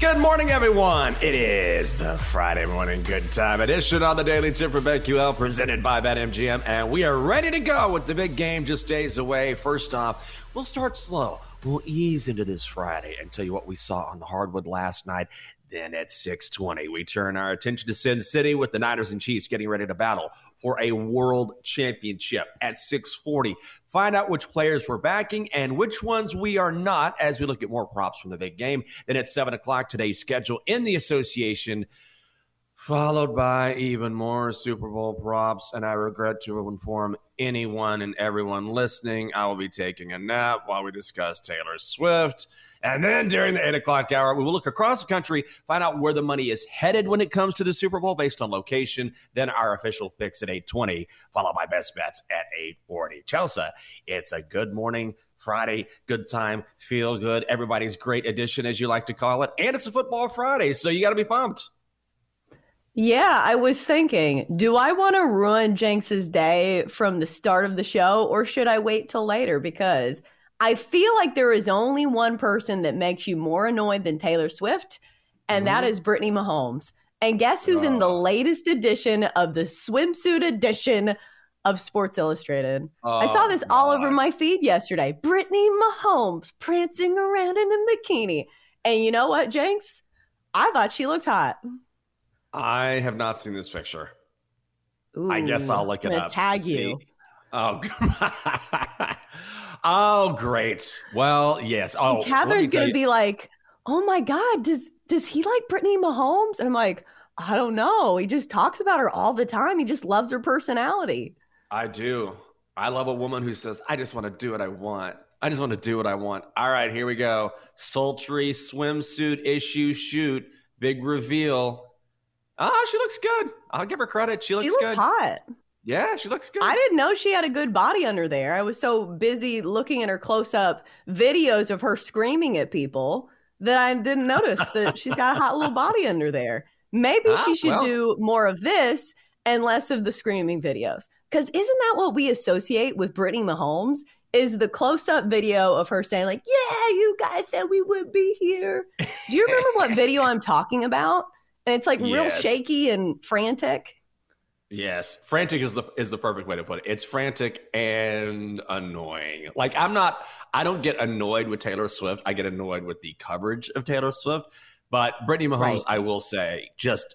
Good morning, everyone. It is the Friday morning good time edition on the Daily Tip for BetQL presented by BetMGM, and we are ready to go with the big game just days away. First off, we'll start slow. We'll ease into this Friday and tell you what we saw on the hardwood last night. Then at 6:20, we turn our attention to Sin City with the Niners and Chiefs getting ready to battle for a world championship. At 6:40, find out which players we're backing and which ones we are not as we look at more props from the big game. Then at 7 o'clock, today's schedule in the association followed by even more Super Bowl props. And I regret to inform anyone and everyone listening, I will be taking a nap while we discuss Taylor Swift. And then during the eight o'clock hour, we will look across the country, find out where the money is headed when it comes to the Super Bowl based on location. Then our official picks at 820, followed by best bets at 840. Chelsea, it's a good morning. Friday, good time, feel good. Everybody's great edition, as you like to call it. And it's a football Friday, so you got to be pumped. Yeah, I was thinking, do I want to ruin Jenks's day from the start of the show or should I wait till later? Because I feel like there is only one person that makes you more annoyed than Taylor Swift, and mm-hmm. that is Brittany Mahomes. And guess who's oh. in the latest edition of the swimsuit edition of Sports Illustrated? Oh, I saw this God. all over my feed yesterday. Brittany Mahomes prancing around in a bikini. And you know what, Jenks? I thought she looked hot. I have not seen this picture. Ooh, I guess I'll look it up. Tag you. Oh, oh, great. Well, yes. Oh, Catherine's gonna you. be like, "Oh my God, does does he like Brittany Mahomes?" And I'm like, "I don't know. He just talks about her all the time. He just loves her personality." I do. I love a woman who says, "I just want to do what I want." I just want to do what I want. All right, here we go. Sultry swimsuit issue shoot. Big reveal. Oh, she looks good. I'll give her credit. She looks, good. she looks good. hot. Yeah, she looks good. I didn't know she had a good body under there. I was so busy looking at her close up videos of her screaming at people that I didn't notice that she's got a hot little body under there. Maybe ah, she should well. do more of this and less of the screaming videos. Because isn't that what we associate with Brittany Mahomes? is the close up video of her saying, like, yeah, you guys said we would be here. Do you remember what video I'm talking about? And it's like real shaky and frantic. Yes, frantic is the is the perfect way to put it. It's frantic and annoying. Like I'm not I don't get annoyed with Taylor Swift. I get annoyed with the coverage of Taylor Swift. But Brittany Mahomes, Right. I will say, just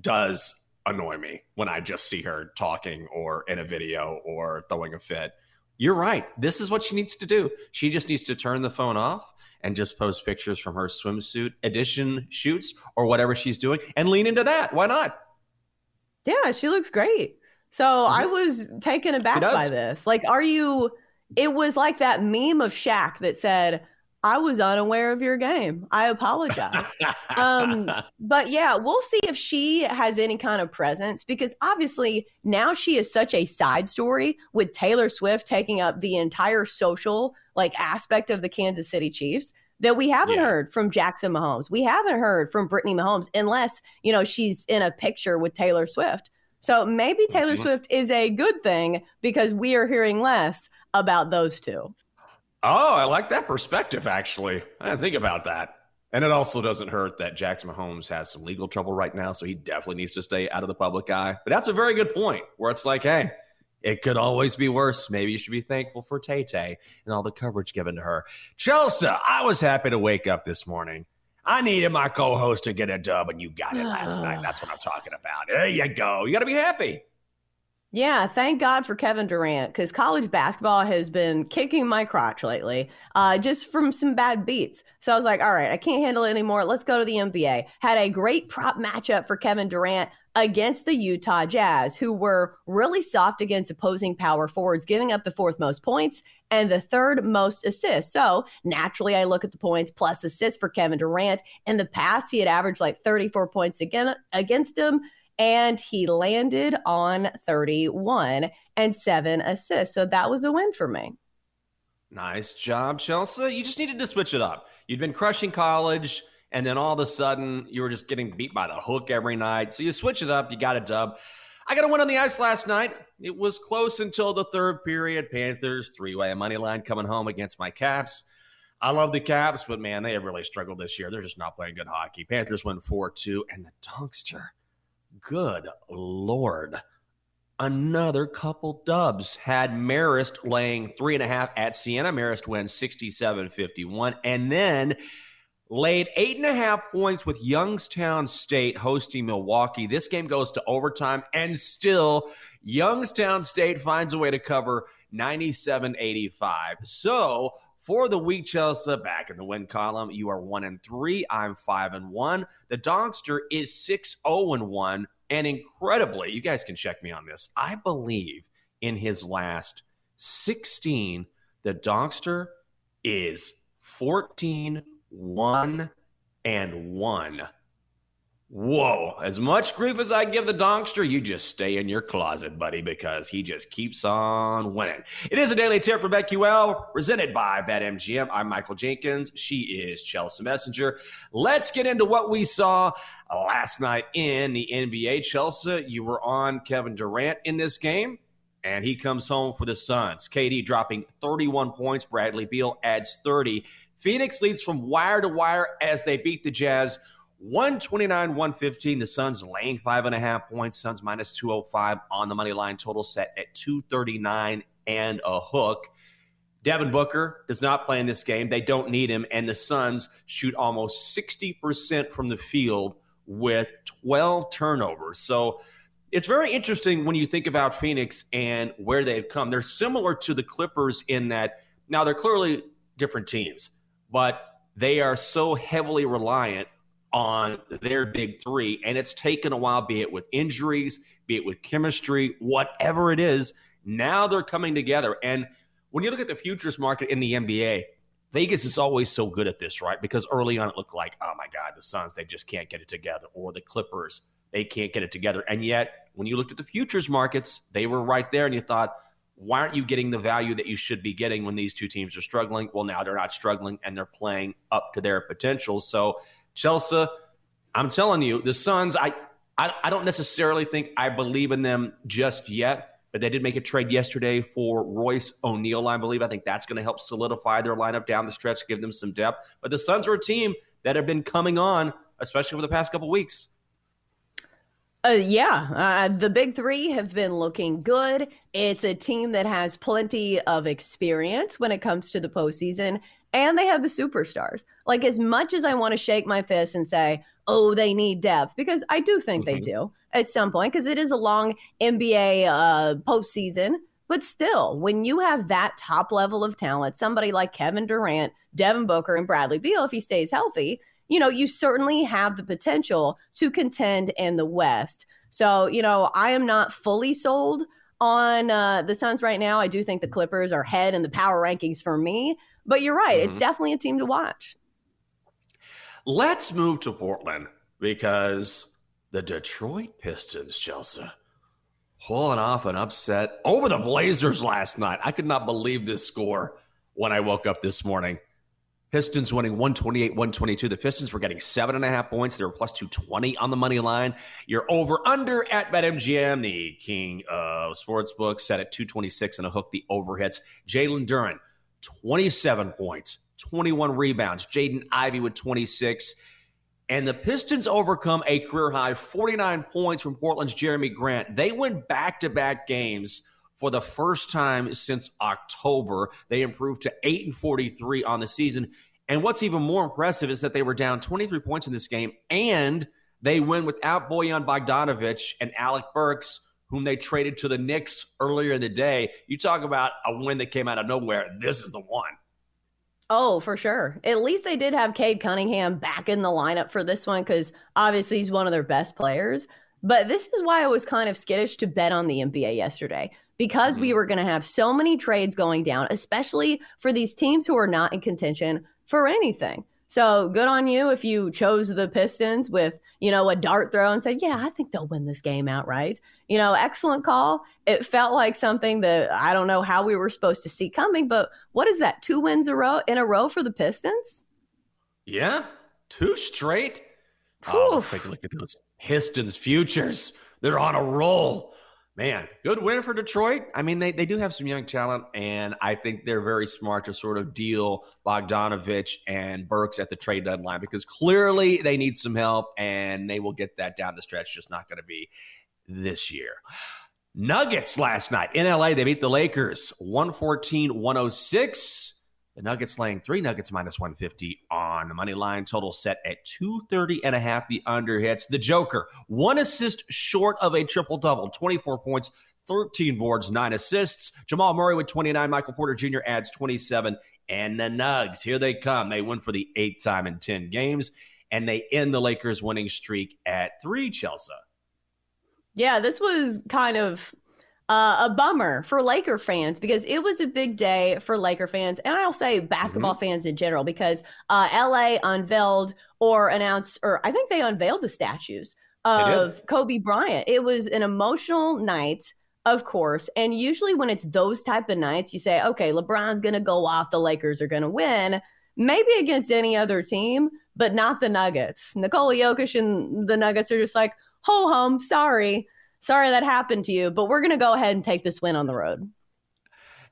does annoy me when I just see her talking or in a video or throwing a fit. You're right. This is what she needs to do. She just needs to turn the phone off and just post pictures from her swimsuit edition shoots or whatever she's doing and lean into that. Why not? Yeah, she looks great. So I was taken aback by this. Like, are you? It was like that meme of Shaq that said, "I was unaware of your game. I apologize." um, but yeah, we'll see if she has any kind of presence because obviously now she is such a side story with Taylor Swift taking up the entire social like aspect of the Kansas City Chiefs that we haven't Yeah. heard from Jackson Mahomes. We haven't heard from Brittany Mahomes unless, you know, she's in a picture with Taylor Swift. So maybe Taylor Mhm. Swift is a good thing because we are hearing less about those two. Oh, I like that perspective, actually. I didn't think about that. And it also doesn't hurt that Jackson Mahomes has some legal trouble right now, so he definitely needs to stay out of the public eye. But that's a very good point where it's like, hey, it could always be worse. Maybe you should be thankful for Tay Tay and all the coverage given to her. Chelsea, I was happy to wake up this morning. I needed my co host to get a dub, and you got it last night. That's what I'm talking about. There you go. You got to be happy. Yeah, thank God for Kevin Durant because college basketball has been kicking my crotch lately, uh, just from some bad beats. So I was like, all right, I can't handle it anymore. Let's go to the NBA. Had a great prop matchup for Kevin Durant against the Utah Jazz, who were really soft against opposing power forwards, giving up the fourth most points and the third most assists. So naturally, I look at the points plus assists for Kevin Durant. In the past, he had averaged like 34 points again against him and he landed on 31 and seven assists. So that was a win for me. Nice job, Chelsea. You just needed to switch it up. You'd been crushing college, and then all of a sudden you were just getting beat by the hook every night. So you switch it up. You got a dub. I got a win on the ice last night. It was close until the third period. Panthers three way money line coming home against my Caps. I love the Caps, but man, they have really struggled this year. They're just not playing good hockey. Panthers win 4 2, and the Dunkster, good lord another couple dubs. Had Marist laying three and a half at Siena. Marist wins 67 51. And then laid eight and a half points with Youngstown State hosting Milwaukee. This game goes to overtime, and still, Youngstown State finds a way to cover 97 85. So, for the week, Chelsea, back in the win column, you are one and three. I'm five and one. The Dogster is 6 0 and one. And incredibly, you guys can check me on this. I believe in his last 16, the Dogster is 14, 1, and 1. Whoa. As much grief as I give the Dogster, you just stay in your closet, buddy, because he just keeps on winning. It is a daily tip for BetQL, presented by BetMGM. I'm Michael Jenkins. She is Chelsea Messenger. Let's get into what we saw last night in the NBA. Chelsea, you were on Kevin Durant in this game, and he comes home for the Suns. KD dropping 31 points. Bradley Beal adds 30. Phoenix leads from wire to wire as they beat the Jazz 129 115. The Suns laying five and a half points. Suns minus 205 on the money line. Total set at 239 and a hook. Devin Booker does not play in this game. They don't need him. And the Suns shoot almost 60% from the field with 12 turnovers. So it's very interesting when you think about Phoenix and where they've come. They're similar to the Clippers in that now they're clearly different teams, but they are so heavily reliant on their big three. And it's taken a while, be it with injuries, be it with chemistry, whatever it is. Now they're coming together. And when you look at the futures market in the NBA, Vegas is always so good at this, right? Because early on it looked like, oh my God, the Suns, they just can't get it together. Or the Clippers, they can't get it together. And yet, when you looked at the futures markets, they were right there. And you thought, why aren't you getting the value that you should be getting when these two teams are struggling? Well, now they're not struggling and they're playing up to their potential. So, Chelsea, I'm telling you, the Suns, I, I, I don't necessarily think I believe in them just yet, but they did make a trade yesterday for Royce O'Neale, I believe. I think that's going to help solidify their lineup down the stretch, give them some depth. But the Suns are a team that have been coming on, especially over the past couple weeks. Uh, yeah, uh, the big three have been looking good. It's a team that has plenty of experience when it comes to the postseason, and they have the superstars. Like, as much as I want to shake my fist and say, oh, they need depth, because I do think mm-hmm. they do at some point, because it is a long NBA uh, postseason. But still, when you have that top level of talent, somebody like Kevin Durant, Devin Booker, and Bradley Beal, if he stays healthy, you know, you certainly have the potential to contend in the West. So, you know, I am not fully sold on uh, the Suns right now. I do think the Clippers are head in the power rankings for me, but you're right. Mm-hmm. It's definitely a team to watch. Let's move to Portland because the Detroit Pistons, Chelsea, pulling off an upset over the Blazers last night. I could not believe this score when I woke up this morning. Pistons winning 128, 122. The Pistons were getting seven and a half points. They were plus 220 on the money line. You're over under at BetMGM, the king of sportsbooks, set at 226 and a hook the overhits. Jalen Duren, 27 points, 21 rebounds. Jaden Ivey with 26. And the Pistons overcome a career high 49 points from Portland's Jerami Grant. They win back to back games for the first time since October. They improved to 8 and 43 on the season. And what's even more impressive is that they were down 23 points in this game and they win without Bojan Bogdanovich and Alec Burks, whom they traded to the Knicks earlier in the day. You talk about a win that came out of nowhere. This is the one. Oh, for sure. At least they did have Cade Cunningham back in the lineup for this one because obviously he's one of their best players. But this is why I was kind of skittish to bet on the NBA yesterday because mm-hmm. we were going to have so many trades going down, especially for these teams who are not in contention for anything. So good on you if you chose the Pistons with, you know, a dart throw and said, yeah, I think they'll win this game outright. You know, excellent call. It felt like something that I don't know how we were supposed to see coming, but what is that? Two wins a row in a row for the Pistons? Yeah, two straight. Oh, let's take a look at those Pistons futures. They're on a roll. Man, good win for Detroit. I mean, they, they do have some young talent, and I think they're very smart to sort of deal Bogdanovich and Burks at the trade deadline because clearly they need some help, and they will get that down the stretch. Just not going to be this year. Nuggets last night in LA, they beat the Lakers 114 106. The Nuggets laying three Nuggets minus 150 on the money line. Total set at 230 and a half. The under hits. The Joker, one assist short of a triple double, 24 points, 13 boards, nine assists. Jamal Murray with 29. Michael Porter Jr. adds 27. And the Nugs, here they come. They win for the eighth time in 10 games, and they end the Lakers winning streak at three, Chelsea. Yeah, this was kind of uh, a bummer for Laker fans because it was a big day for Laker fans, and I'll say basketball mm-hmm. fans in general because uh, LA unveiled or announced, or I think they unveiled the statues of Kobe Bryant. It was an emotional night, of course, and usually when it's those type of nights, you say, okay, LeBron's going to go off, the Lakers are going to win, maybe against any other team, but not the Nuggets. Nikola Jokic and the Nuggets are just like, ho hum, sorry sorry that happened to you, but we're going to go ahead and take this win on the road.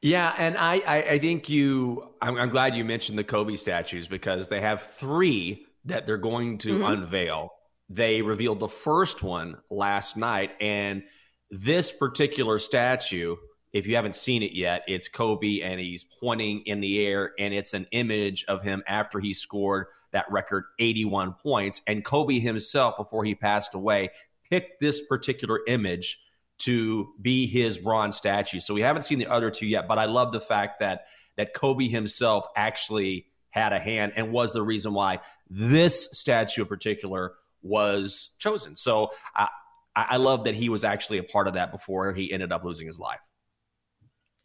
Yeah, and I, I, I think you. I'm, I'm, glad you mentioned the Kobe statues because they have three that they're going to mm-hmm. unveil. They revealed the first one last night, and this particular statue, if you haven't seen it yet, it's Kobe and he's pointing in the air, and it's an image of him after he scored that record 81 points. And Kobe himself, before he passed away, picked this particular image to be his bronze statue. So we haven't seen the other two yet, but I love the fact that that Kobe himself actually had a hand and was the reason why this statue in particular was chosen. So I, I love that he was actually a part of that before he ended up losing his life.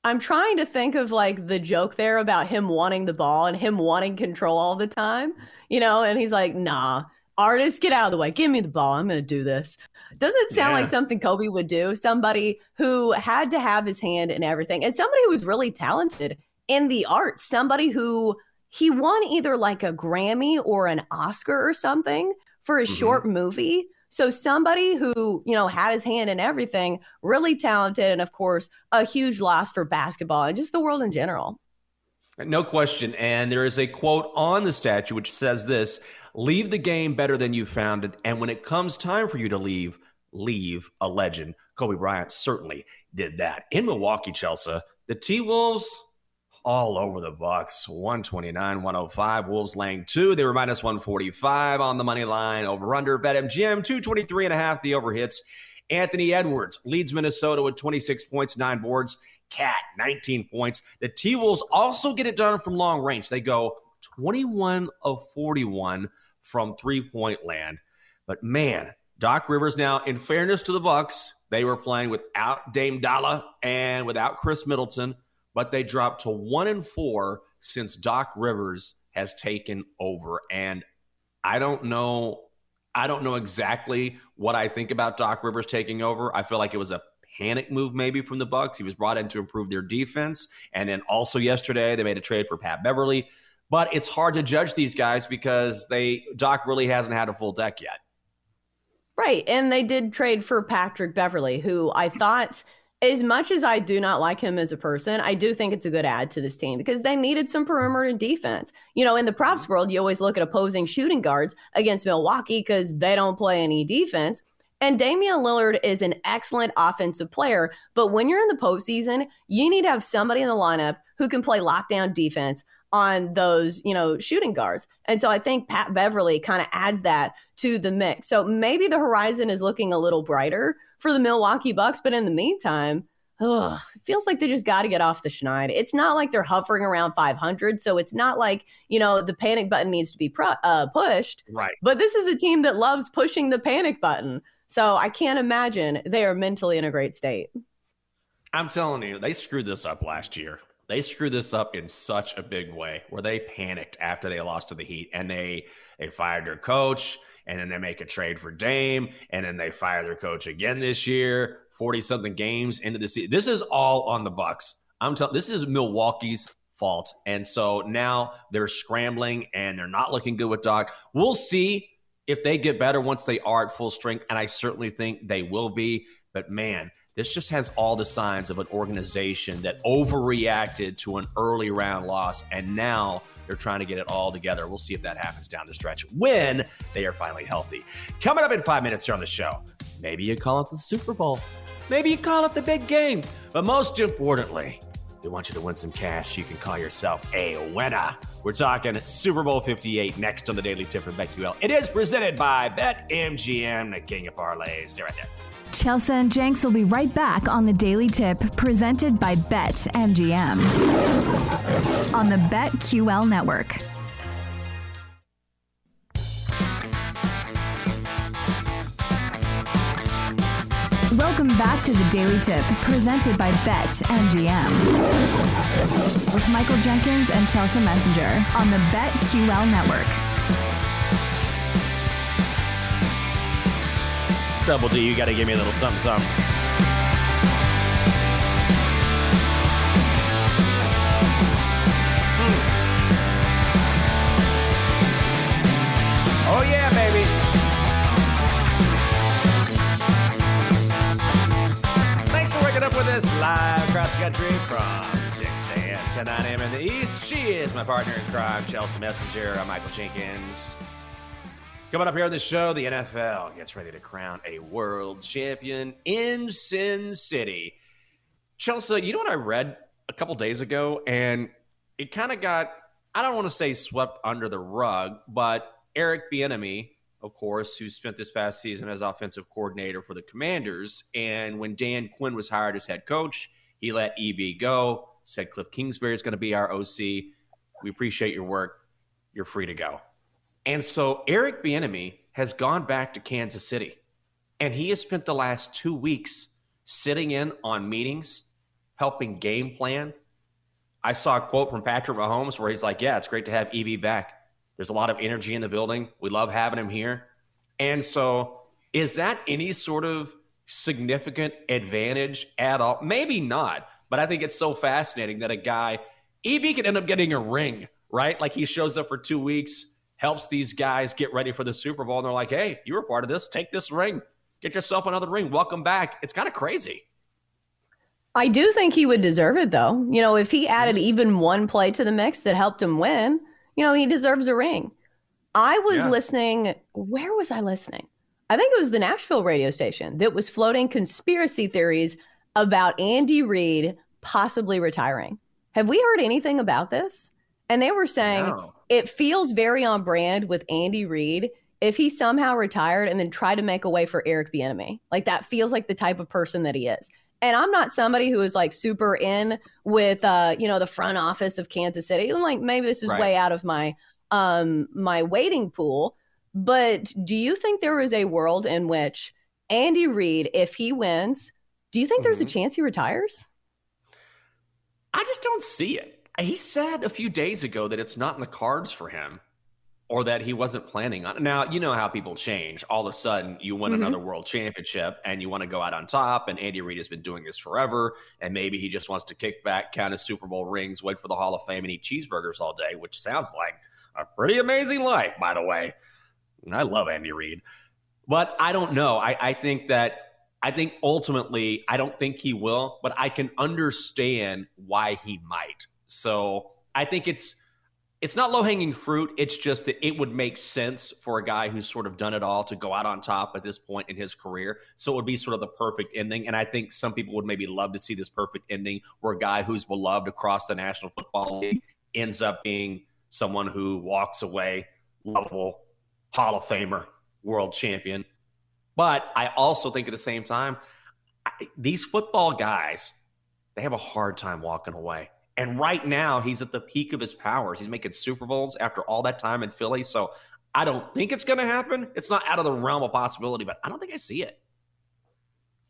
I'm trying to think of like the joke there about him wanting the ball and him wanting control all the time, you know, and he's like, nah, artists, get out of the way. Give me the ball. I'm going to do this. Doesn't sound yeah. like something Kobe would do? Somebody who had to have his hand in everything and somebody who was really talented in the arts, somebody who he won either like a Grammy or an Oscar or something for a mm-hmm. short movie So somebody who, you know, had his hand in everything, really talented, and of course, a huge loss for basketball and just the world in general. No question. And there is a quote on the statue which says this leave the game better than you found it. And when it comes time for you to leave, leave a legend. Kobe Bryant certainly did that. In Milwaukee, Chelsea, the T Wolves all over the Bucks. 129, 105. Wolves laying two. They were minus 145 on the money line. Over under BetMGM 223 and a half. The over hits. Anthony Edwards leads Minnesota with 26 points, nine boards. Cat 19 points. The T Wolves also get it done from long range. They go 21 of 41 from three point land. But man, Doc Rivers now, in fairness to the Bucks, they were playing without Dame Dolla and without Khris Middleton, but they dropped to one and four since Doc Rivers has taken over. And I don't know. I don't know exactly what I think about Doc Rivers taking over. I feel like it was a panic move maybe from the Bucks. He was brought in to improve their defense, and then also yesterday they made a trade for Pat Beverley. But it's hard to judge these guys because they Doc really hasn't had a full deck yet. Right, and they did trade for Patrick Beverley, who I thought. As much as I do not like him as a person, I do think it's a good add to this team because they needed some perimeter defense. You know, in the props world, you always look at opposing shooting guards against Milwaukee because they don't play any defense. And Damian Lillard is an excellent offensive player, but when you're in the postseason, you need to have somebody in the lineup who can play lockdown defense on those, you know, shooting guards. And so I think Pat Beverley kind of adds that to the mix. So maybe the horizon is looking a little brighter for the Milwaukee Bucks, but in the meantime, ugh, it feels like they just got to get off the schneid. It's not like they're hovering around 500, so it's not like you know the panic button needs to be pr- uh, pushed. Right. But this is a team that loves pushing the panic button. So I can't imagine they are mentally in a great state. I'm telling you, they screwed this up last year. They screwed this up in such a big way where they panicked after they lost to the Heat and they they fired their coach and then they make a trade for Dame and then they fire their coach again this year, 40 something games into the season. This is all on the Bucks. I'm telling this is Milwaukee's fault. And so now they're scrambling and they're not looking good with Doc. We'll see if they get better once they are at full strength, and I certainly think they will be. But man, this just has all the signs of an organization that overreacted to an early round loss, and now they're trying to get it all together. We'll see if that happens down the stretch when they are finally healthy. Coming up in five minutes here on the show, maybe you call it the Super Bowl, maybe you call it the big game, but most importantly, we want you to win some cash. You can call yourself a winner. We're talking Super Bowl 58 next on the Daily Tip from BetQL. It is presented by BetMGM, the king of parlays. Stay right there. Chelsea and Jenks will be right back on the Daily Tip presented by BetMGM on the BetQL network. Welcome back to the Daily Tip, presented by BetMGM. With Michael Jenkins and Chelsea Messenger on the BetQL network. Double D, you got to give me a little something, something. Hmm. Oh, yeah, baby. Thanks for waking up with us live across the country from 6 a.m. to 9 a.m. in the East. She is my partner in crime, Chelsea Messenger. I'm Michael Jenkins. Coming up here on the show, the NFL gets ready to crown a world champion in Sin City. Chelsea, you know what I read a couple days ago? And it kind of got, I don't want to say swept under the rug, but Eric Bieniemy, of course, who spent this past season as offensive coordinator for the Commanders. And when Dan Quinn was hired as head coach, he let EB go, said Cliff Kingsbury is going to be our OC. We appreciate your work. You're free to go. And so Eric Bieniemy has gone back to Kansas City, and he has spent the last two weeks sitting in on meetings, helping game plan. I saw a quote from Patrick Mahomes where he's like, "Yeah, it's great to have EB back. There's a lot of energy in the building. We love having him here." And so, is that any sort of significant advantage at all? Maybe not, but I think it's so fascinating that a guy EB could end up getting a ring, right? Like he shows up for two weeks helps these guys get ready for the Super Bowl. And they're like, hey, you were part of this. Take this ring. Get yourself another ring. Welcome back. It's kind of crazy. I do think he would deserve it, though. You know, if he added mm-hmm. even one play to the mix that helped him win, you know, he deserves a ring. I was yeah. listening. Where was I listening? I think it was the Nashville radio station that was floating conspiracy theories about Andy Reid possibly retiring. Have we heard anything about this? And they were saying no. It feels very on brand with Andy Reid if he somehow retired and then tried to make a way for Eric Bieniemy. Like that feels like the type of person that he is. And I'm not somebody who is like super in with uh, you know, the front office of Kansas City. I'm like maybe this is right. way out of my um my waiting pool. But do you think there is a world in which Andy Reid, if he wins, do you think mm-hmm. there's a mm-hmm. chance he retires? I just don't see it. He said a few days ago that it's not in the cards for him or that he wasn't planning on. Now, you know how people change. All of a sudden, you win mm-hmm. another world championship and you want to go out on top. And Andy Reid has been doing this forever. And maybe he just wants to kick back, count his Super Bowl rings, wait for the Hall of Fame, and eat cheeseburgers all day, which sounds like a pretty amazing life, by the way. And I love Andy Reid. But I don't know. I, I think that I think ultimately, I don't think he will, but I can understand why he might. So I think it's it's not low hanging fruit. It's just that it would make sense for a guy who's sort of done it all to go out on top at this point in his career. So it would be sort of the perfect ending. And I think some people would maybe love to see this perfect ending where a guy who's beloved across the National Football League ends up being someone who walks away lovable, Hall of Famer, world champion. But I also think at the same time, these football guys, they have a hard time walking away. And right now, he's at the peak of his powers. He's making Super Bowls after all that time in Philly. So I don't think it's going to happen. It's not out of the realm of possibility, but I don't think I see it.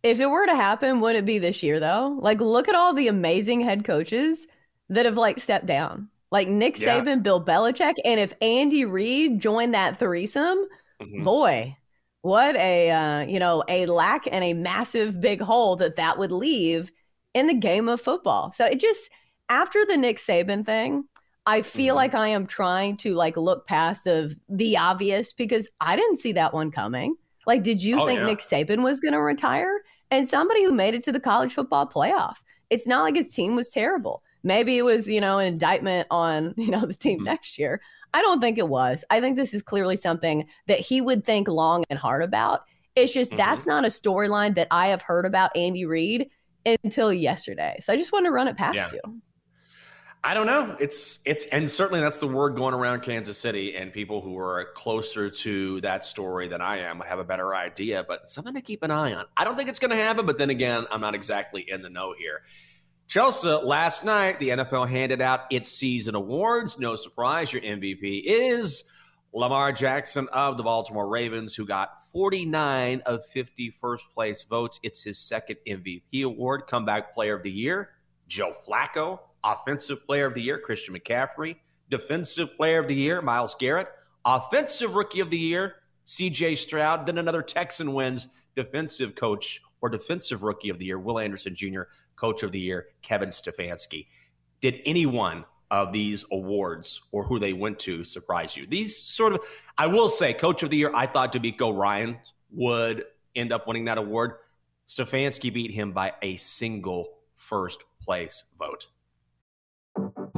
If it were to happen, would it be this year though? Like, look at all the amazing head coaches that have like stepped down, like Nick Saban, yeah. Bill Belichick, and if Andy Reid joined that threesome, mm-hmm. boy, what a uh, you know a lack and a massive big hole that that would leave in the game of football. So it just after the Nick Saban thing, I feel mm-hmm. like I am trying to like look past of the obvious because I didn't see that one coming. Like, did you oh, think yeah. Nick Saban was going to retire? And somebody who made it to the college football playoff. It's not like his team was terrible. Maybe it was, you know, an indictment on, you know, the team mm-hmm. next year. I don't think it was. I think this is clearly something that he would think long and hard about. It's just mm-hmm. that's not a storyline that I have heard about Andy Reid until yesterday. So I just want to run it past yeah. you. I don't know. It's it's and certainly that's the word going around Kansas City, and people who are closer to that story than I am have a better idea. But something to keep an eye on. I don't think it's going to happen, but then again, I'm not exactly in the know here. Chelsea, last night the NFL handed out its season awards. No surprise, your MVP is Lamar Jackson of the Baltimore Ravens, who got 49 of 50 first place votes. It's his second MVP award. Comeback Player of the Year, Joe Flacco Offensive Player of the Year, Christian McCaffrey. Defensive Player of the Year, Myles Garrett. Offensive Rookie of the Year, CJ Stroud. Then another Texan wins Defensive Coach or Defensive Rookie of the Year, Will Anderson Jr., Coach of the Year, Kevin Stefanski. Did anyone of these awards or who they went to surprise you? These sort of, I will say, Coach of the Year, I thought DeMeco Ryan would end up winning that award. Stefanski beat him by a single first place vote.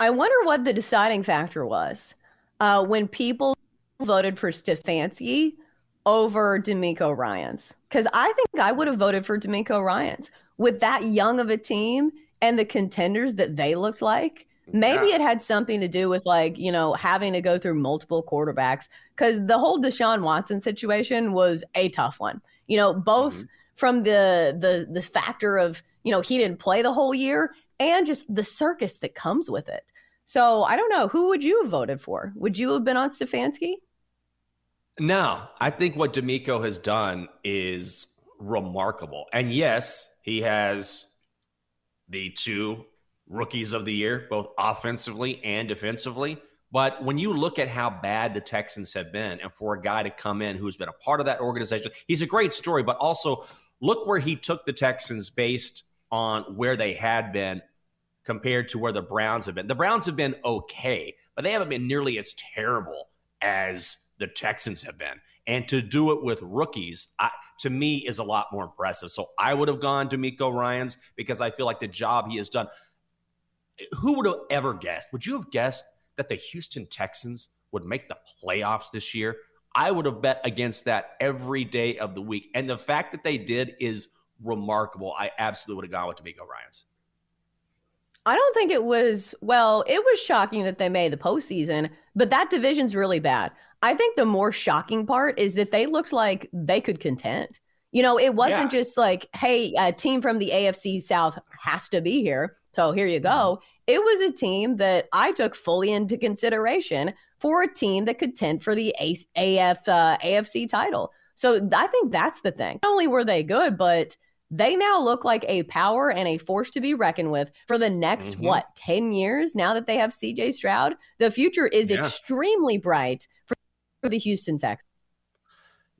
I wonder what the deciding factor was uh, when people voted for Stefanski over DeMeco Ryans because I think I would have voted for DeMeco Ryans with that young of a team and the contenders that they looked like. Maybe yeah. it had something to do with like, you know, having to go through multiple quarterbacks because the whole Deshaun Watson situation was a tough one. You know, both mm-hmm. from the the the factor of, you know, he didn't play the whole year and just the circus that comes with it. So I don't know. Who would you have voted for? Would you have been on Stefanski? No, I think what DeMeco has done is remarkable. And yes, he has the two rookies of the year, both offensively and defensively. But when you look at how bad the Texans have been, and for a guy to come in who's been a part of that organization, he's a great story. But also, look where he took the Texans based on where they had been compared to where the Browns have been. The Browns have been okay, but they haven't been nearly as terrible as the Texans have been. And to do it with rookies, I, to me, is a lot more impressive. So I would have gone to Miko Ryans because I feel like the job he has done. Who would have ever guessed? Would you have guessed that the Houston Texans would make the playoffs this year? I would have bet against that every day of the week. And the fact that they did is remarkable. I absolutely would have gone with DeMeco Ryans. I don't think it was, well, it was shocking that they made the postseason, but that division's really bad. I think the more shocking part is that they looked like they could contend. You know, it wasn't yeah. just like, hey, a team from the AFC South has to be here. So here you go. It was a team that I took fully into consideration for a team that could tend for the AF, uh, AFC title. So I think that's the thing. Not only were they good, but they now look like a power and a force to be reckoned with for the next, mm-hmm. what, 10 years now that they have CJ Stroud? The future is yeah. extremely bright for, the Houston Texans.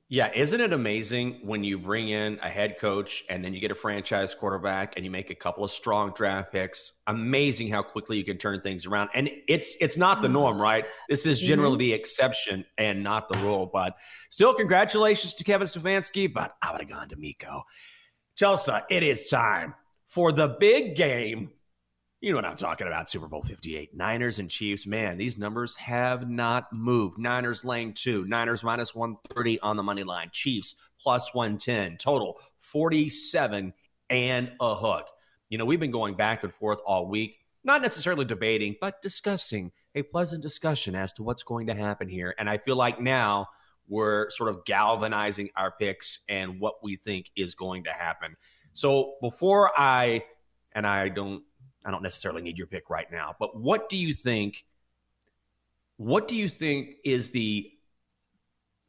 Yeah, isn't it amazing when you bring in a head coach and then you get a franchise quarterback and you make a couple of strong draft picks? Amazing how quickly you can turn things around. And it's it's not the norm, right? This is generally mm-hmm. the exception and not the rule. But still, congratulations to Kevin Stefanski. But I would have gone to Miko. Chelsea, it is time for the big game. You know what I'm talking about, Super Bowl 58. Niners and Chiefs. Man, these numbers have not moved. Niners laying two, Niners minus 130 on the money line, Chiefs plus 110, total 47 and a hook. You know, we've been going back and forth all week, not necessarily debating, but discussing a pleasant discussion as to what's going to happen here. And I feel like now we're sort of galvanizing our picks and what we think is going to happen. So before I and I don't I don't necessarily need your pick right now, but what do you think what do you think is the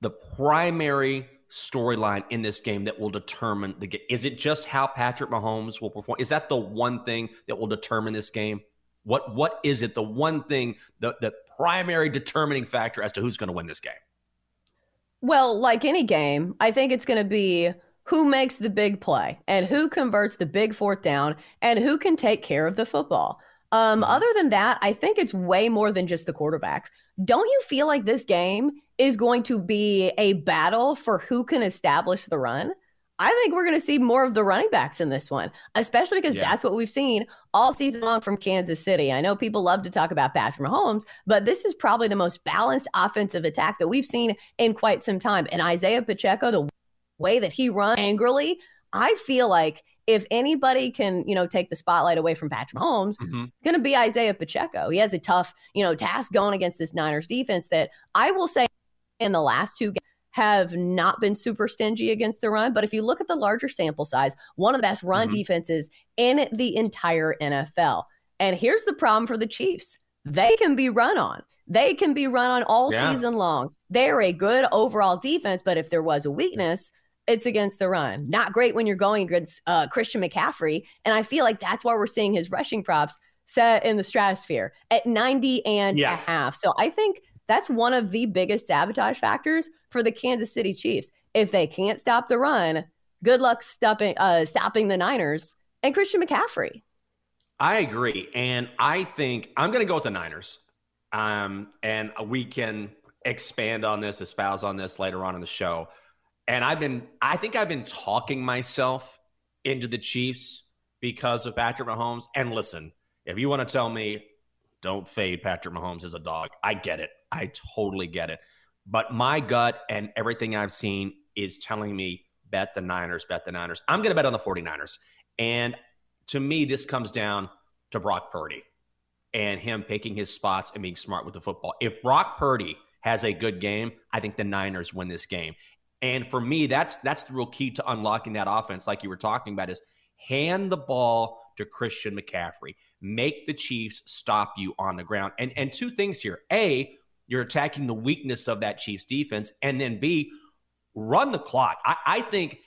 the primary storyline in this game that will determine the game? Is it just how Patrick Mahomes will perform? Is that the one thing that will determine this game? What what is it? The one thing, the the primary determining factor as to who's going to win this game? Well, like any game, I think it's going to be who makes the big play and who converts the big fourth down and who can take care of the football. Um, mm-hmm. other than that, I think it's way more than just the quarterbacks. Don't you feel like this game is going to be a battle for who can establish the run? I think we're going to see more of the running backs in this one, especially because yeah. that's what we've seen all season long from Kansas City. I know people love to talk about Patrick Mahomes, but this is probably the most balanced offensive attack that we've seen in quite some time. And Isaiah Pacheco, the way that he runs angrily, I feel like if anybody can, you know, take the spotlight away from Patrick Mahomes, mm-hmm. it's going to be Isaiah Pacheco. He has a tough, you know, task going against this Niners defense that I will say in the last two games have not been super stingy against the run. But if you look at the larger sample size, one of the best run mm-hmm. defenses in the entire NFL. And here's the problem for the Chiefs they can be run on. They can be run on all yeah. season long. They're a good overall defense, but if there was a weakness, it's against the run. Not great when you're going against uh, Christian McCaffrey. And I feel like that's why we're seeing his rushing props set in the stratosphere at 90 and yeah. a half. So I think that's one of the biggest sabotage factors for the Kansas City Chiefs. If they can't stop the run, good luck stopping uh, stopping the Niners and Christian McCaffrey. I agree, and I think I'm going to go with the Niners. Um, and we can expand on this, espouse on this later on in the show. And I've been, I think I've been talking myself into the Chiefs because of Patrick Mahomes. And listen, if you want to tell me don't fade Patrick Mahomes as a dog, I get it. I totally get it. But my gut and everything I've seen is telling me bet the Niners, bet the Niners. I'm going to bet on the 49ers. And to me, this comes down to Brock Purdy and him picking his spots and being smart with the football. If Brock Purdy has a good game, I think the Niners win this game. And for me, that's that's the real key to unlocking that offense, like you were talking about, is hand the ball to Christian McCaffrey. Make the Chiefs stop you on the ground. And and two things here. A, you're attacking the weakness of that Chiefs defense. And then B, run the clock. I, I think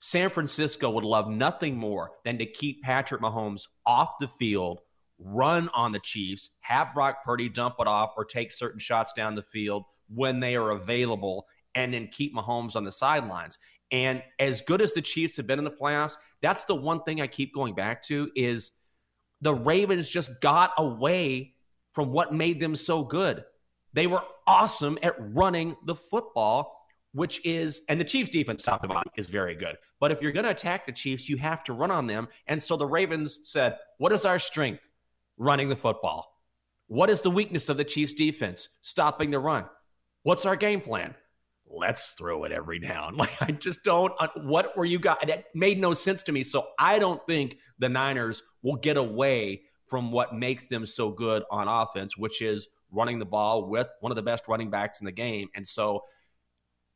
San Francisco would love nothing more than to keep Patrick Mahomes off the field, run on the Chiefs, have Brock Purdy dump it off or take certain shots down the field when they are available, and then keep Mahomes on the sidelines. And as good as the Chiefs have been in the playoffs, that's the one thing I keep going back to is the Ravens just got away from what made them so good. They were awesome at running the football which is, and the Chiefs defense, top to bottom, is very good. But if you're going to attack the Chiefs, you have to run on them. And so the Ravens said, What is our strength? Running the football. What is the weakness of the Chiefs defense? Stopping the run. What's our game plan? Let's throw it every down. Like, I just don't, uh, what were you got? That made no sense to me. So I don't think the Niners will get away from what makes them so good on offense, which is running the ball with one of the best running backs in the game. And so,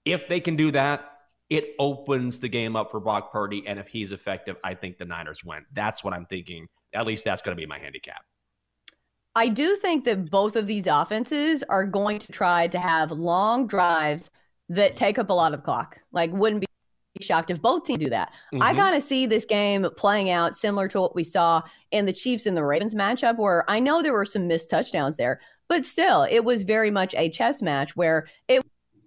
if they can do that, it opens the game up for Brock Purdy. And if he's effective, I think the Niners win. That's what I'm thinking. At least that's going to be my handicap. I do think that both of these offenses are going to try to have long drives that take up a lot of clock. Like, wouldn't be shocked if both teams do that. Mm-hmm. I kind of see this game playing out similar to what we saw in the Chiefs and the Ravens matchup, where I know there were some missed touchdowns there, but still, it was very much a chess match where it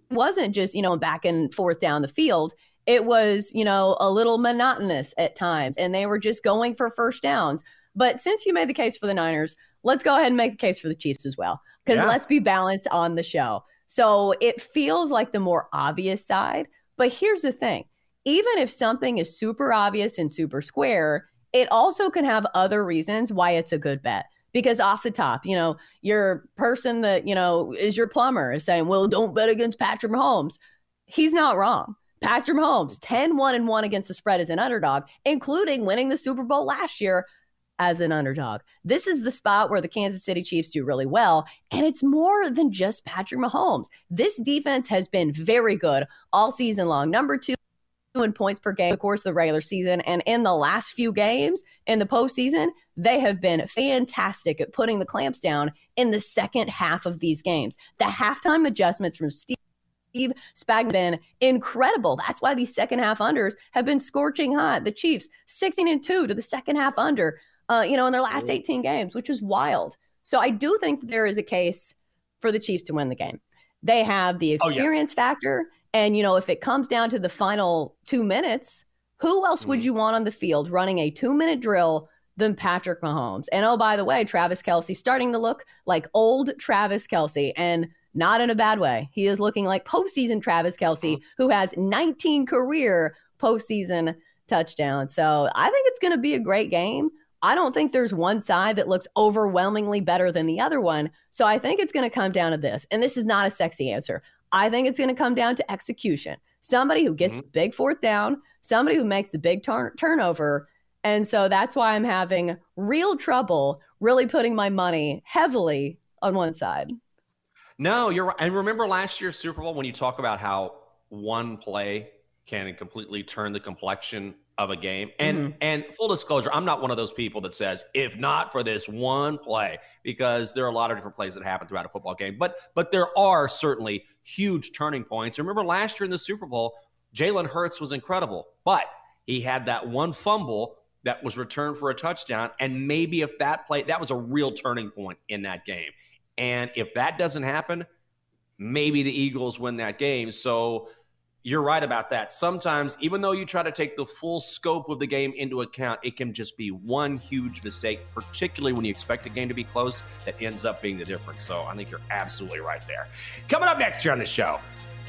wasn't just, you know, back and forth down the field. It was, you know, a little monotonous at times, and they were just going for first downs. But since you made the case for the Niners, let's go ahead and make the case for the Chiefs as well, because yeah. let's be balanced on the show. So it feels like the more obvious side. But here's the thing even if something is super obvious and super square, it also can have other reasons why it's a good bet because off the top, you know, your person that, you know, is your plumber is saying, well, don't bet against Patrick Mahomes. He's not wrong. Patrick Mahomes, 10 1 and 1 against the spread as an underdog, including winning the Super Bowl last year as an underdog. This is the spot where the Kansas City Chiefs do really well. And it's more than just Patrick Mahomes. This defense has been very good all season long. Number two in points per game, of course, the regular season. And in the last few games in the postseason, they have been fantastic at putting the clamps down in the second half of these games. The halftime adjustments from Steve. Steve Spagnuolo been incredible. That's why these second half unders have been scorching hot. The Chiefs 16 and 2 to the second half under, uh, you know, in their last 18 games, which is wild. So I do think there is a case for the Chiefs to win the game. They have the experience oh, yeah. factor. And, you know, if it comes down to the final two minutes, who else mm-hmm. would you want on the field running a two minute drill than Patrick Mahomes? And oh, by the way, Travis Kelce starting to look like old Travis Kelce and not in a bad way. He is looking like postseason Travis Kelce, mm-hmm. who has 19 career postseason touchdowns. So I think it's going to be a great game. I don't think there's one side that looks overwhelmingly better than the other one. So I think it's going to come down to this. And this is not a sexy answer. I think it's going to come down to execution. Somebody who gets mm-hmm. the big fourth down, somebody who makes the big turn- turnover. And so that's why I'm having real trouble really putting my money heavily on one side. No, you're right. And remember last year's Super Bowl when you talk about how one play can completely turn the complexion of a game. And mm-hmm. and full disclosure, I'm not one of those people that says if not for this one play because there are a lot of different plays that happen throughout a football game. But but there are certainly huge turning points. Remember last year in the Super Bowl, Jalen Hurts was incredible, but he had that one fumble that was returned for a touchdown and maybe if that play that was a real turning point in that game. And if that doesn't happen, maybe the Eagles win that game. So you're right about that. Sometimes, even though you try to take the full scope of the game into account, it can just be one huge mistake, particularly when you expect a game to be close, that ends up being the difference. So I think you're absolutely right there. Coming up next year on the show,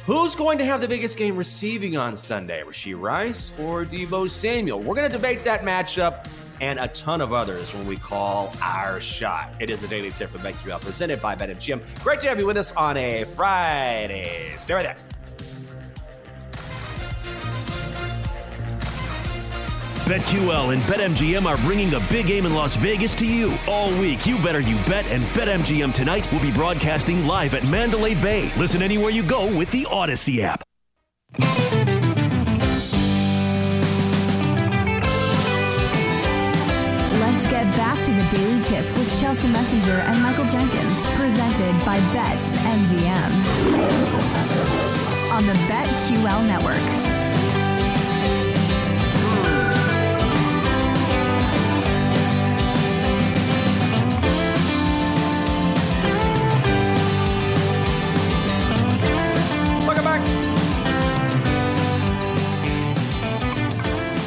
Who's going to have the biggest game receiving on Sunday? Rashee Rice or Deebo Samuel? We're going to debate that matchup and a ton of others when we call our shot. It is a daily tip from BetQL presented by BetMGM. Great to have you with us on a Friday. Stay right there. BetQL and BetMGM are bringing the big game in Las Vegas to you. All week, you better you bet, and BetMGM tonight will be broadcasting live at Mandalay Bay. Listen anywhere you go with the Audacy app. Let's get back to the Daily Tip with Chelsea Messenger and Michael Jenkins, presented by Bet MGM on the BetQL network.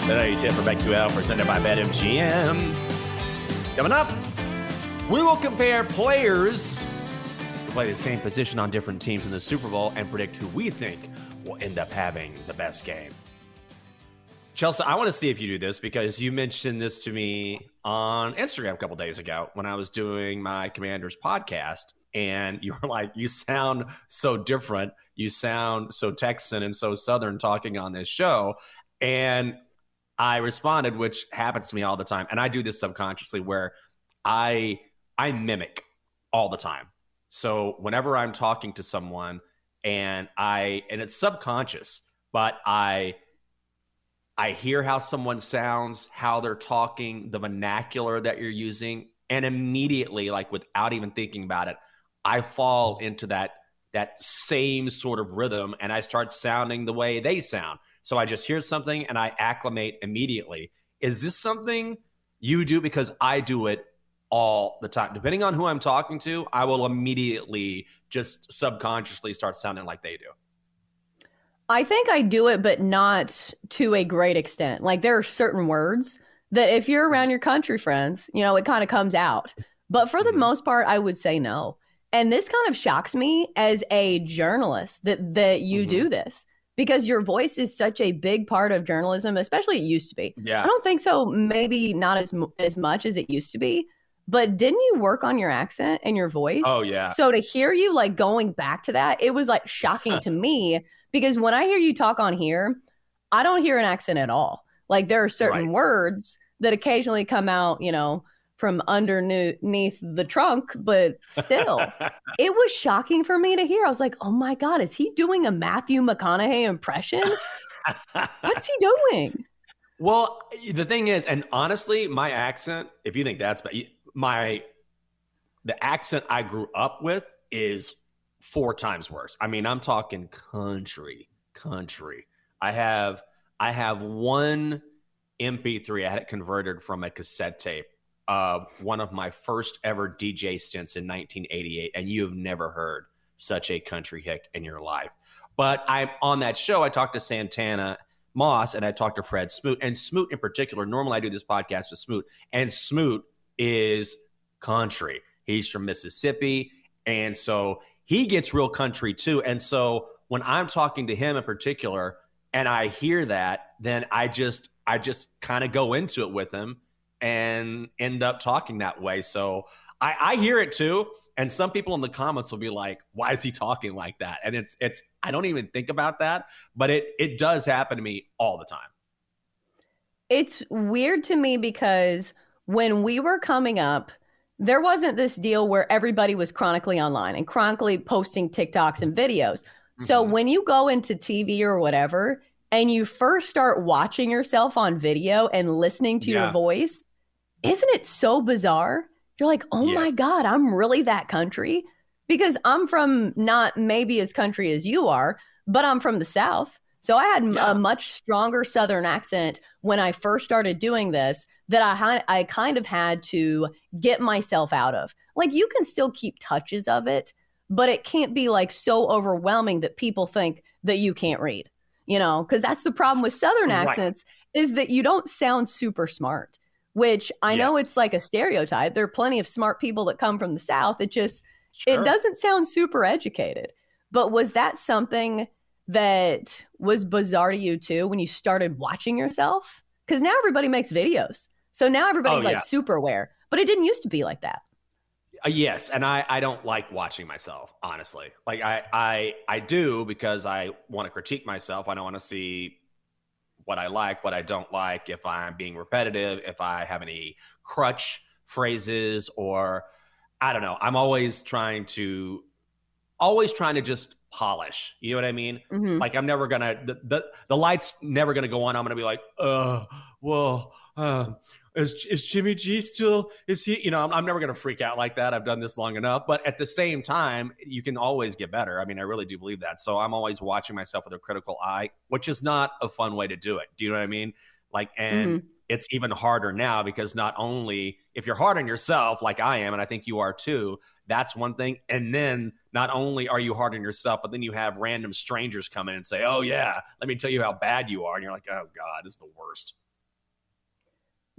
The Daily Tip for BetQL presented by BetMGM. Coming up, we will compare players who play the same position on different teams in the Super Bowl and predict who we think will end up having the best game. Chelsea, I want to see if you do this because you mentioned this to me on Instagram a couple days ago when I was doing my Commanders podcast. And you were like, you sound so different. You sound so Texan and so Southern talking on this show. And I responded, which happens to me all the time. And I do this subconsciously where I I mimic all the time. So whenever I'm talking to someone and I and it's subconscious, but I I hear how someone sounds, how they're talking, the vernacular that you're using, and immediately, like without even thinking about it, I fall into that that same sort of rhythm and I start sounding the way they sound. So I just hear something and I acclimate immediately. Is this something you do because I do it all the time. Depending on who I'm talking to, I will immediately just subconsciously start sounding like they do. I think I do it, but not to a great extent. Like there are certain words that if you're around your country friends, you know, it kind of comes out. But for the mm-hmm. most part, I would say no. And this kind of shocks me as a journalist that that you do mm-hmm. this because your voice is such a big part of journalism, especially it used to be. Yeah. I don't think so. Maybe not as as much as it used to be. But didn't you work on your accent and your voice? Oh, yeah. So to hear you like going back to that, it was like shocking to me because when I hear you talk on here, I don't hear an accent at all. Like there are certain words that occasionally come out, you know, from underneath the trunk, but still, it was shocking for me to hear. I was like, oh my God, is he doing a Matthew McConaughey impression? What's he doing? Well, the thing is, and honestly, my accent, if you think that's bad, my the accent I grew up with is four times worse. I mean, I'm talking country, country. I have I have one MP3. I had it converted from a cassette tape of one of my first ever DJ stints in 1988, and you have never heard such a country hick in your life. But I'm on that show, I talked to Santana Moss and I talked to Fred Smoot, and Smoot in particular. Normally, I do this podcast with Smoot, and Smoot is country. He's from Mississippi, and so he gets real country too. And so when I'm talking to him in particular, and I hear that, then I just I just kind of go into it with him and end up talking that way. So I, I hear it too. And some people in the comments will be like, why is he talking like that? And it's it's I don't even think about that, but it it does happen to me all the time. It's weird to me because when we were coming up, there wasn't this deal where everybody was chronically online and chronically posting TikToks and videos. So mm-hmm. when you go into TV or whatever and you first start watching yourself on video and listening to Yeah. your voice, isn't it so bizarre? You're like, oh my God, I'm really that country. Because I'm from not maybe as country as you are, but I'm from the South. So I had a much stronger Southern accent when I first started doing this that I, hi- I kind of had to get myself out of. Like you can still keep touches of it, but it can't be like so overwhelming that people think that you can't read, you know, because that's the problem with Southern Right. accents is that you don't sound super smart, which I know it's like a stereotype. There are plenty of smart people that come from the South. It just, Sure. it doesn't sound super educated. But was that something that was bizarre to you too when you started watching yourself? Because now everybody makes videos. So now everybody's Oh, like yeah. super aware, but it didn't used to be like that. Uh, yes, and I I don't like watching myself, honestly. Like I I I do because I want to critique myself. I don't want to see what I like, what I don't like, if I'm being repetitive, if I have any crutch phrases or I don't know. I'm always trying to always trying to just polish. You know what I mean? Mhm. Like I'm never gonna the, the the light's never gonna go on. I'm gonna be like, uh, well, uh, is is Jimmy G still? Is he? You know, I'm, I'm never gonna freak out like that. I've done this long enough. But at the same time, you can always get better. I mean, I really do believe that. So I'm always watching myself with a critical eye, which is not a fun way to do it. Do you know what I mean? Like, and Mhm. it's even harder now because not only if you're hard on yourself, like I am, and I think you are too, that's one thing. And then not only are you hard on yourself, but then you have random strangers come in and say, "Oh yeah, let me tell you how bad you are," and you're like, "Oh God, this is the worst."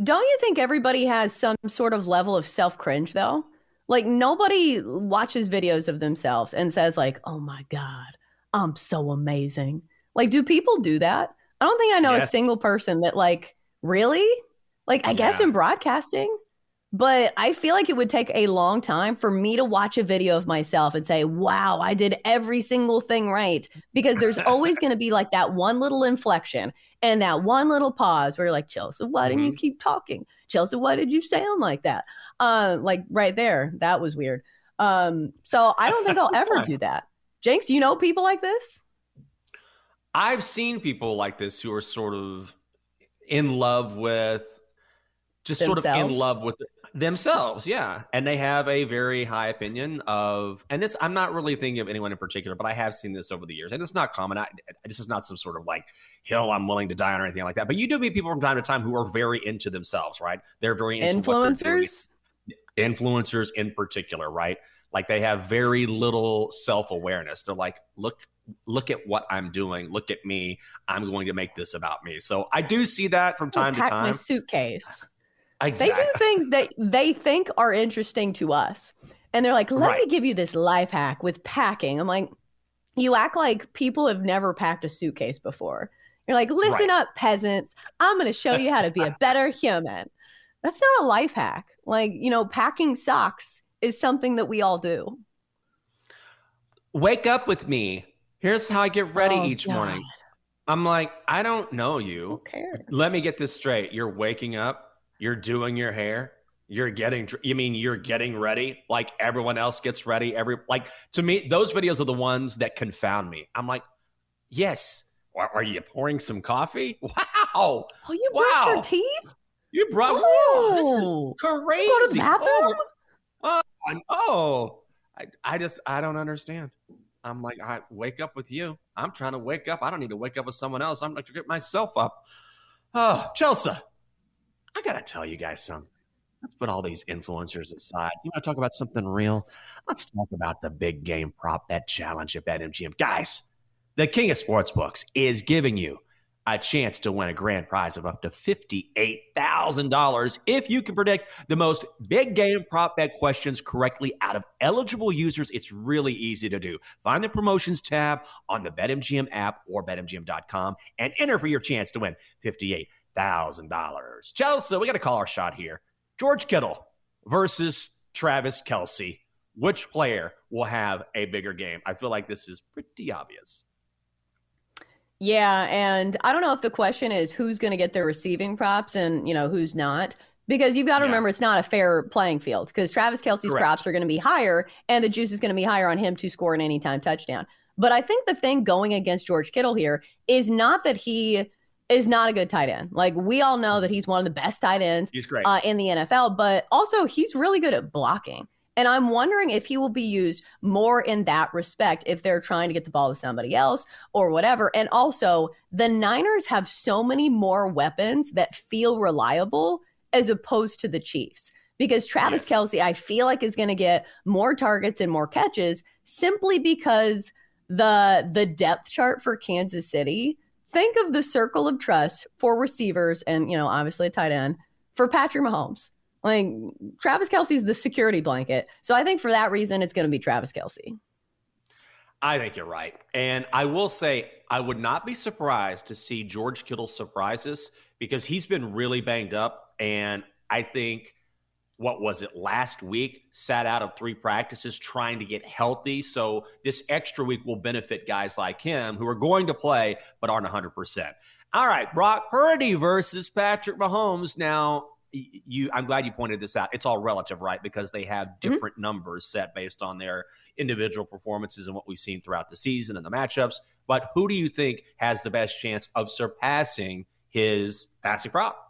Don't you think everybody has some sort of level of self cringe though? Like nobody watches videos of themselves and says like, "Oh my god, I'm so amazing." Like do people do that? I don't think I know a single person that like really? Like I guess in broadcasting, but I feel like it would take a long time for me to watch a video of myself and say, "Wow, I did every single thing right." Because there's always going to be like that one little inflection and that one little pause where you're like, "Chelsea, why didn't you keep talking? Chelsea, why did you sound like that?" Uh, like right there, that was weird. Um, so I don't think I'll ever do that. Jenks, you know people like this? I've seen people like this who are sort of in love with just sort of in love with themselves, yeah. And they have a very high opinion of and this I'm not really thinking of anyone in particular, but I have seen this over the years. And it's not common. I, this is not some sort of like hill I'm willing to die on or anything like that. But you do meet people from time to time who are very into themselves, right? They're very into what they're doing Influencers? influencers in particular, right? Like they have very little self-awareness. They're like, look, look at what I'm doing. Look at me. I'm going to make this about me. So I do see that from time to time. suitcase. Exactly. They do things that they think are interesting to us. And they're like, let Right. me give you this life hack with packing. I'm like, you act like people have never packed a suitcase before. You're like, listen Right. up, peasants. I'm going to show you how to be a better human. That's not a life hack. Like, you know, packing socks is something that we all do. Wake up with me. Here's how I get ready Oh, each God. morning. I'm like, I don't know you. Let me get this straight. You're waking up, you're doing your hair, you're getting you mean you're getting ready like everyone else gets ready every like to me those videos are the ones that confound me. I'm like, "Yes. Are, you pouring some coffee? Wow. Oh, you brush your teeth? You brought Oh. this is oh. crazy. Go to the bathroom? Oh, I- oh, I, I just I don't understand. I'm like I wake up with you. I'm trying to wake up. I don't need to wake up with someone else. I'm going to get myself up. Oh, Chelsea, I gotta tell you guys something. Let's put all these influencers aside. You want to talk about something real? Let's talk about the big game prop bet challenge at BetMGM, guys. The King of Sportsbooks is giving you a chance to win a grand prize of up to $58,000 if you can predict the most big game prop bet questions correctly out of eligible users. It's really easy to do. Find the promotions tab on the BetMGM app or betmgm.com and enter for your chance to win $58,000. Chelsea, we got to call our shot here. George Kittle versus Travis Kelce. Which player will have a bigger game? I feel like this is pretty obvious. Yeah, and I don't know if the question is who's going to get the receiving props and you know who's not, because you've got to Yeah. remember it's not a fair playing field. Because Travis Kelce's Correct. props are going to be higher, and the juice is going to be higher on him to score an anytime touchdown. But I think the thing going against George Kittle here is not that he is not a good tight end. Like we all know that he's one of the best tight ends He's great. uh, in the NFL, but also he's really good at blocking. And I'm wondering if he will be used more in that respect if they're trying to get the ball to somebody else or whatever. And also, the Niners have so many more weapons that feel reliable as opposed to the Chiefs. Because Travis Kelce, I feel like, is going to get more targets and more catches simply because the the depth chart for Kansas City. Think of the circle of trust for receivers and you know obviously a tight end for Patrick Mahomes. Like Travis Kelce is the security blanket. So I think for that reason, it's going to be Travis Kelce. I think you're right. And I will say, I would not be surprised to see George Kittle surprise us because he's been really banged up. And I think, what was it, last week, sat out of three practices trying to get healthy. So this extra week will benefit guys like him who are going to play but aren't 100%. All right, Brock Purdy versus Patrick Mahomes. Now, you I'm glad you pointed this out. It's all relative, right? Because they have mm-hmm. different mm-hmm. numbers set based on their individual performances and what we've seen throughout the season and the matchups. But who do you think has the best chance of surpassing his passing prop?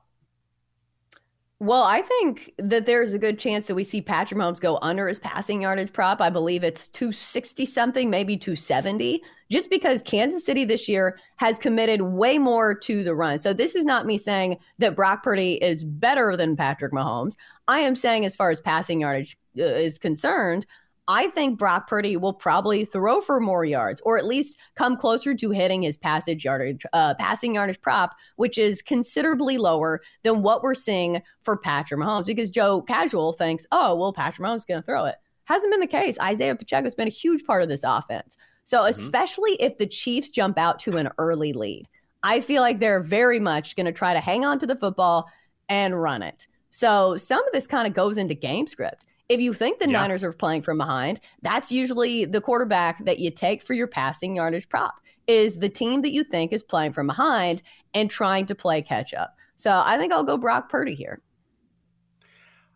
Well, I think that there's a good chance that we see Patrick Mahomes go under his passing yardage prop. I believe it's 260 something, maybe 270, just because Kansas City this year has committed way more to the run. So this is not me saying that Brock Purdy is better than Patrick Mahomes. I am saying, as far as passing yardage uh, is concerned, I think Brock Purdy will probably throw for more yards, or at least come closer to hitting his passage yardage, uh, passing yardage prop, which is considerably lower than what we're seeing for Patrick Mahomes. Because Joe Casual thinks, oh, well, Patrick Mahomes is going to throw it. Hasn't been the case. Isaiah Pacheco has been a huge part of this offense. So, mm-hmm. especially if the Chiefs jump out to an early lead, I feel like they're very much going to try to hang on to the football and run it. So, some of this kind of goes into game script if you think the yeah. Niners are playing from behind, that's usually the quarterback that you take for your passing yardage prop is the team that you think is playing from behind and trying to play catch up. So I think I'll go Brock Purdy here.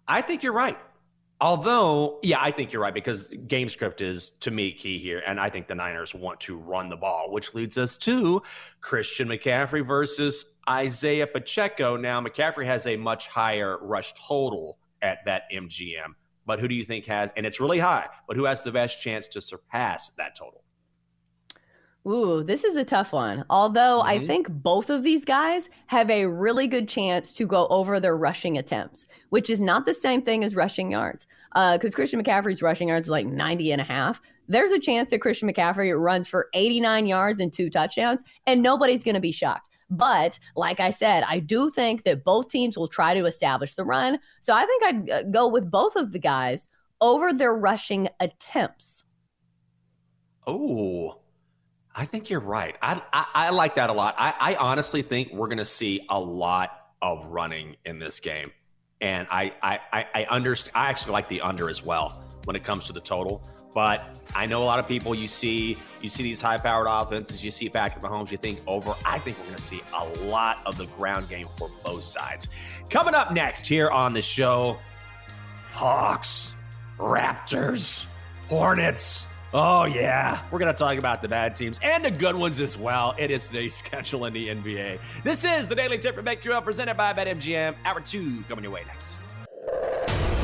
I think you're right. Although, yeah, I think you're right because game script is to me key here. And I think the Niners want to run the ball, which leads us to Christian McCaffrey versus Isaiah Pacheco. Now, McCaffrey has a much higher rush total at BetMGM. But who do you think has, and it's really high, but who has the best chance to surpass that total? Ooh, this is a tough one. Although mm-hmm. I think both of these guys have a really good chance to go over their rushing attempts, which is not the same thing as rushing yards. Because uh, Christian McCaffrey's rushing yards is like 90 and a half. There's a chance that Christian McCaffrey runs for 89 yards and two touchdowns, and nobody's going to be shocked. But like I said, I do think that both teams will try to establish the run. So I think I'd uh, go with both of the guys over their rushing attempts. Oh, I think you're right. I, I, I like that a lot. I, I honestly think we're going to see a lot of running in this game. And I, I, I, I understand. I actually like the under as well when it comes to the total. But I know a lot of people you see you see these high powered offenses, you see Patrick Mahomes, you think over. I think we're going to see a lot of the ground game for both sides. Coming up next here on the show, Hawks, Raptors, Hornets. Oh yeah, we're going to talk about the bad teams and the good ones as well. It is today's schedule in the NBA. This is the Daily Tip from BetQL presented by BetMGM. Hour two coming your way next.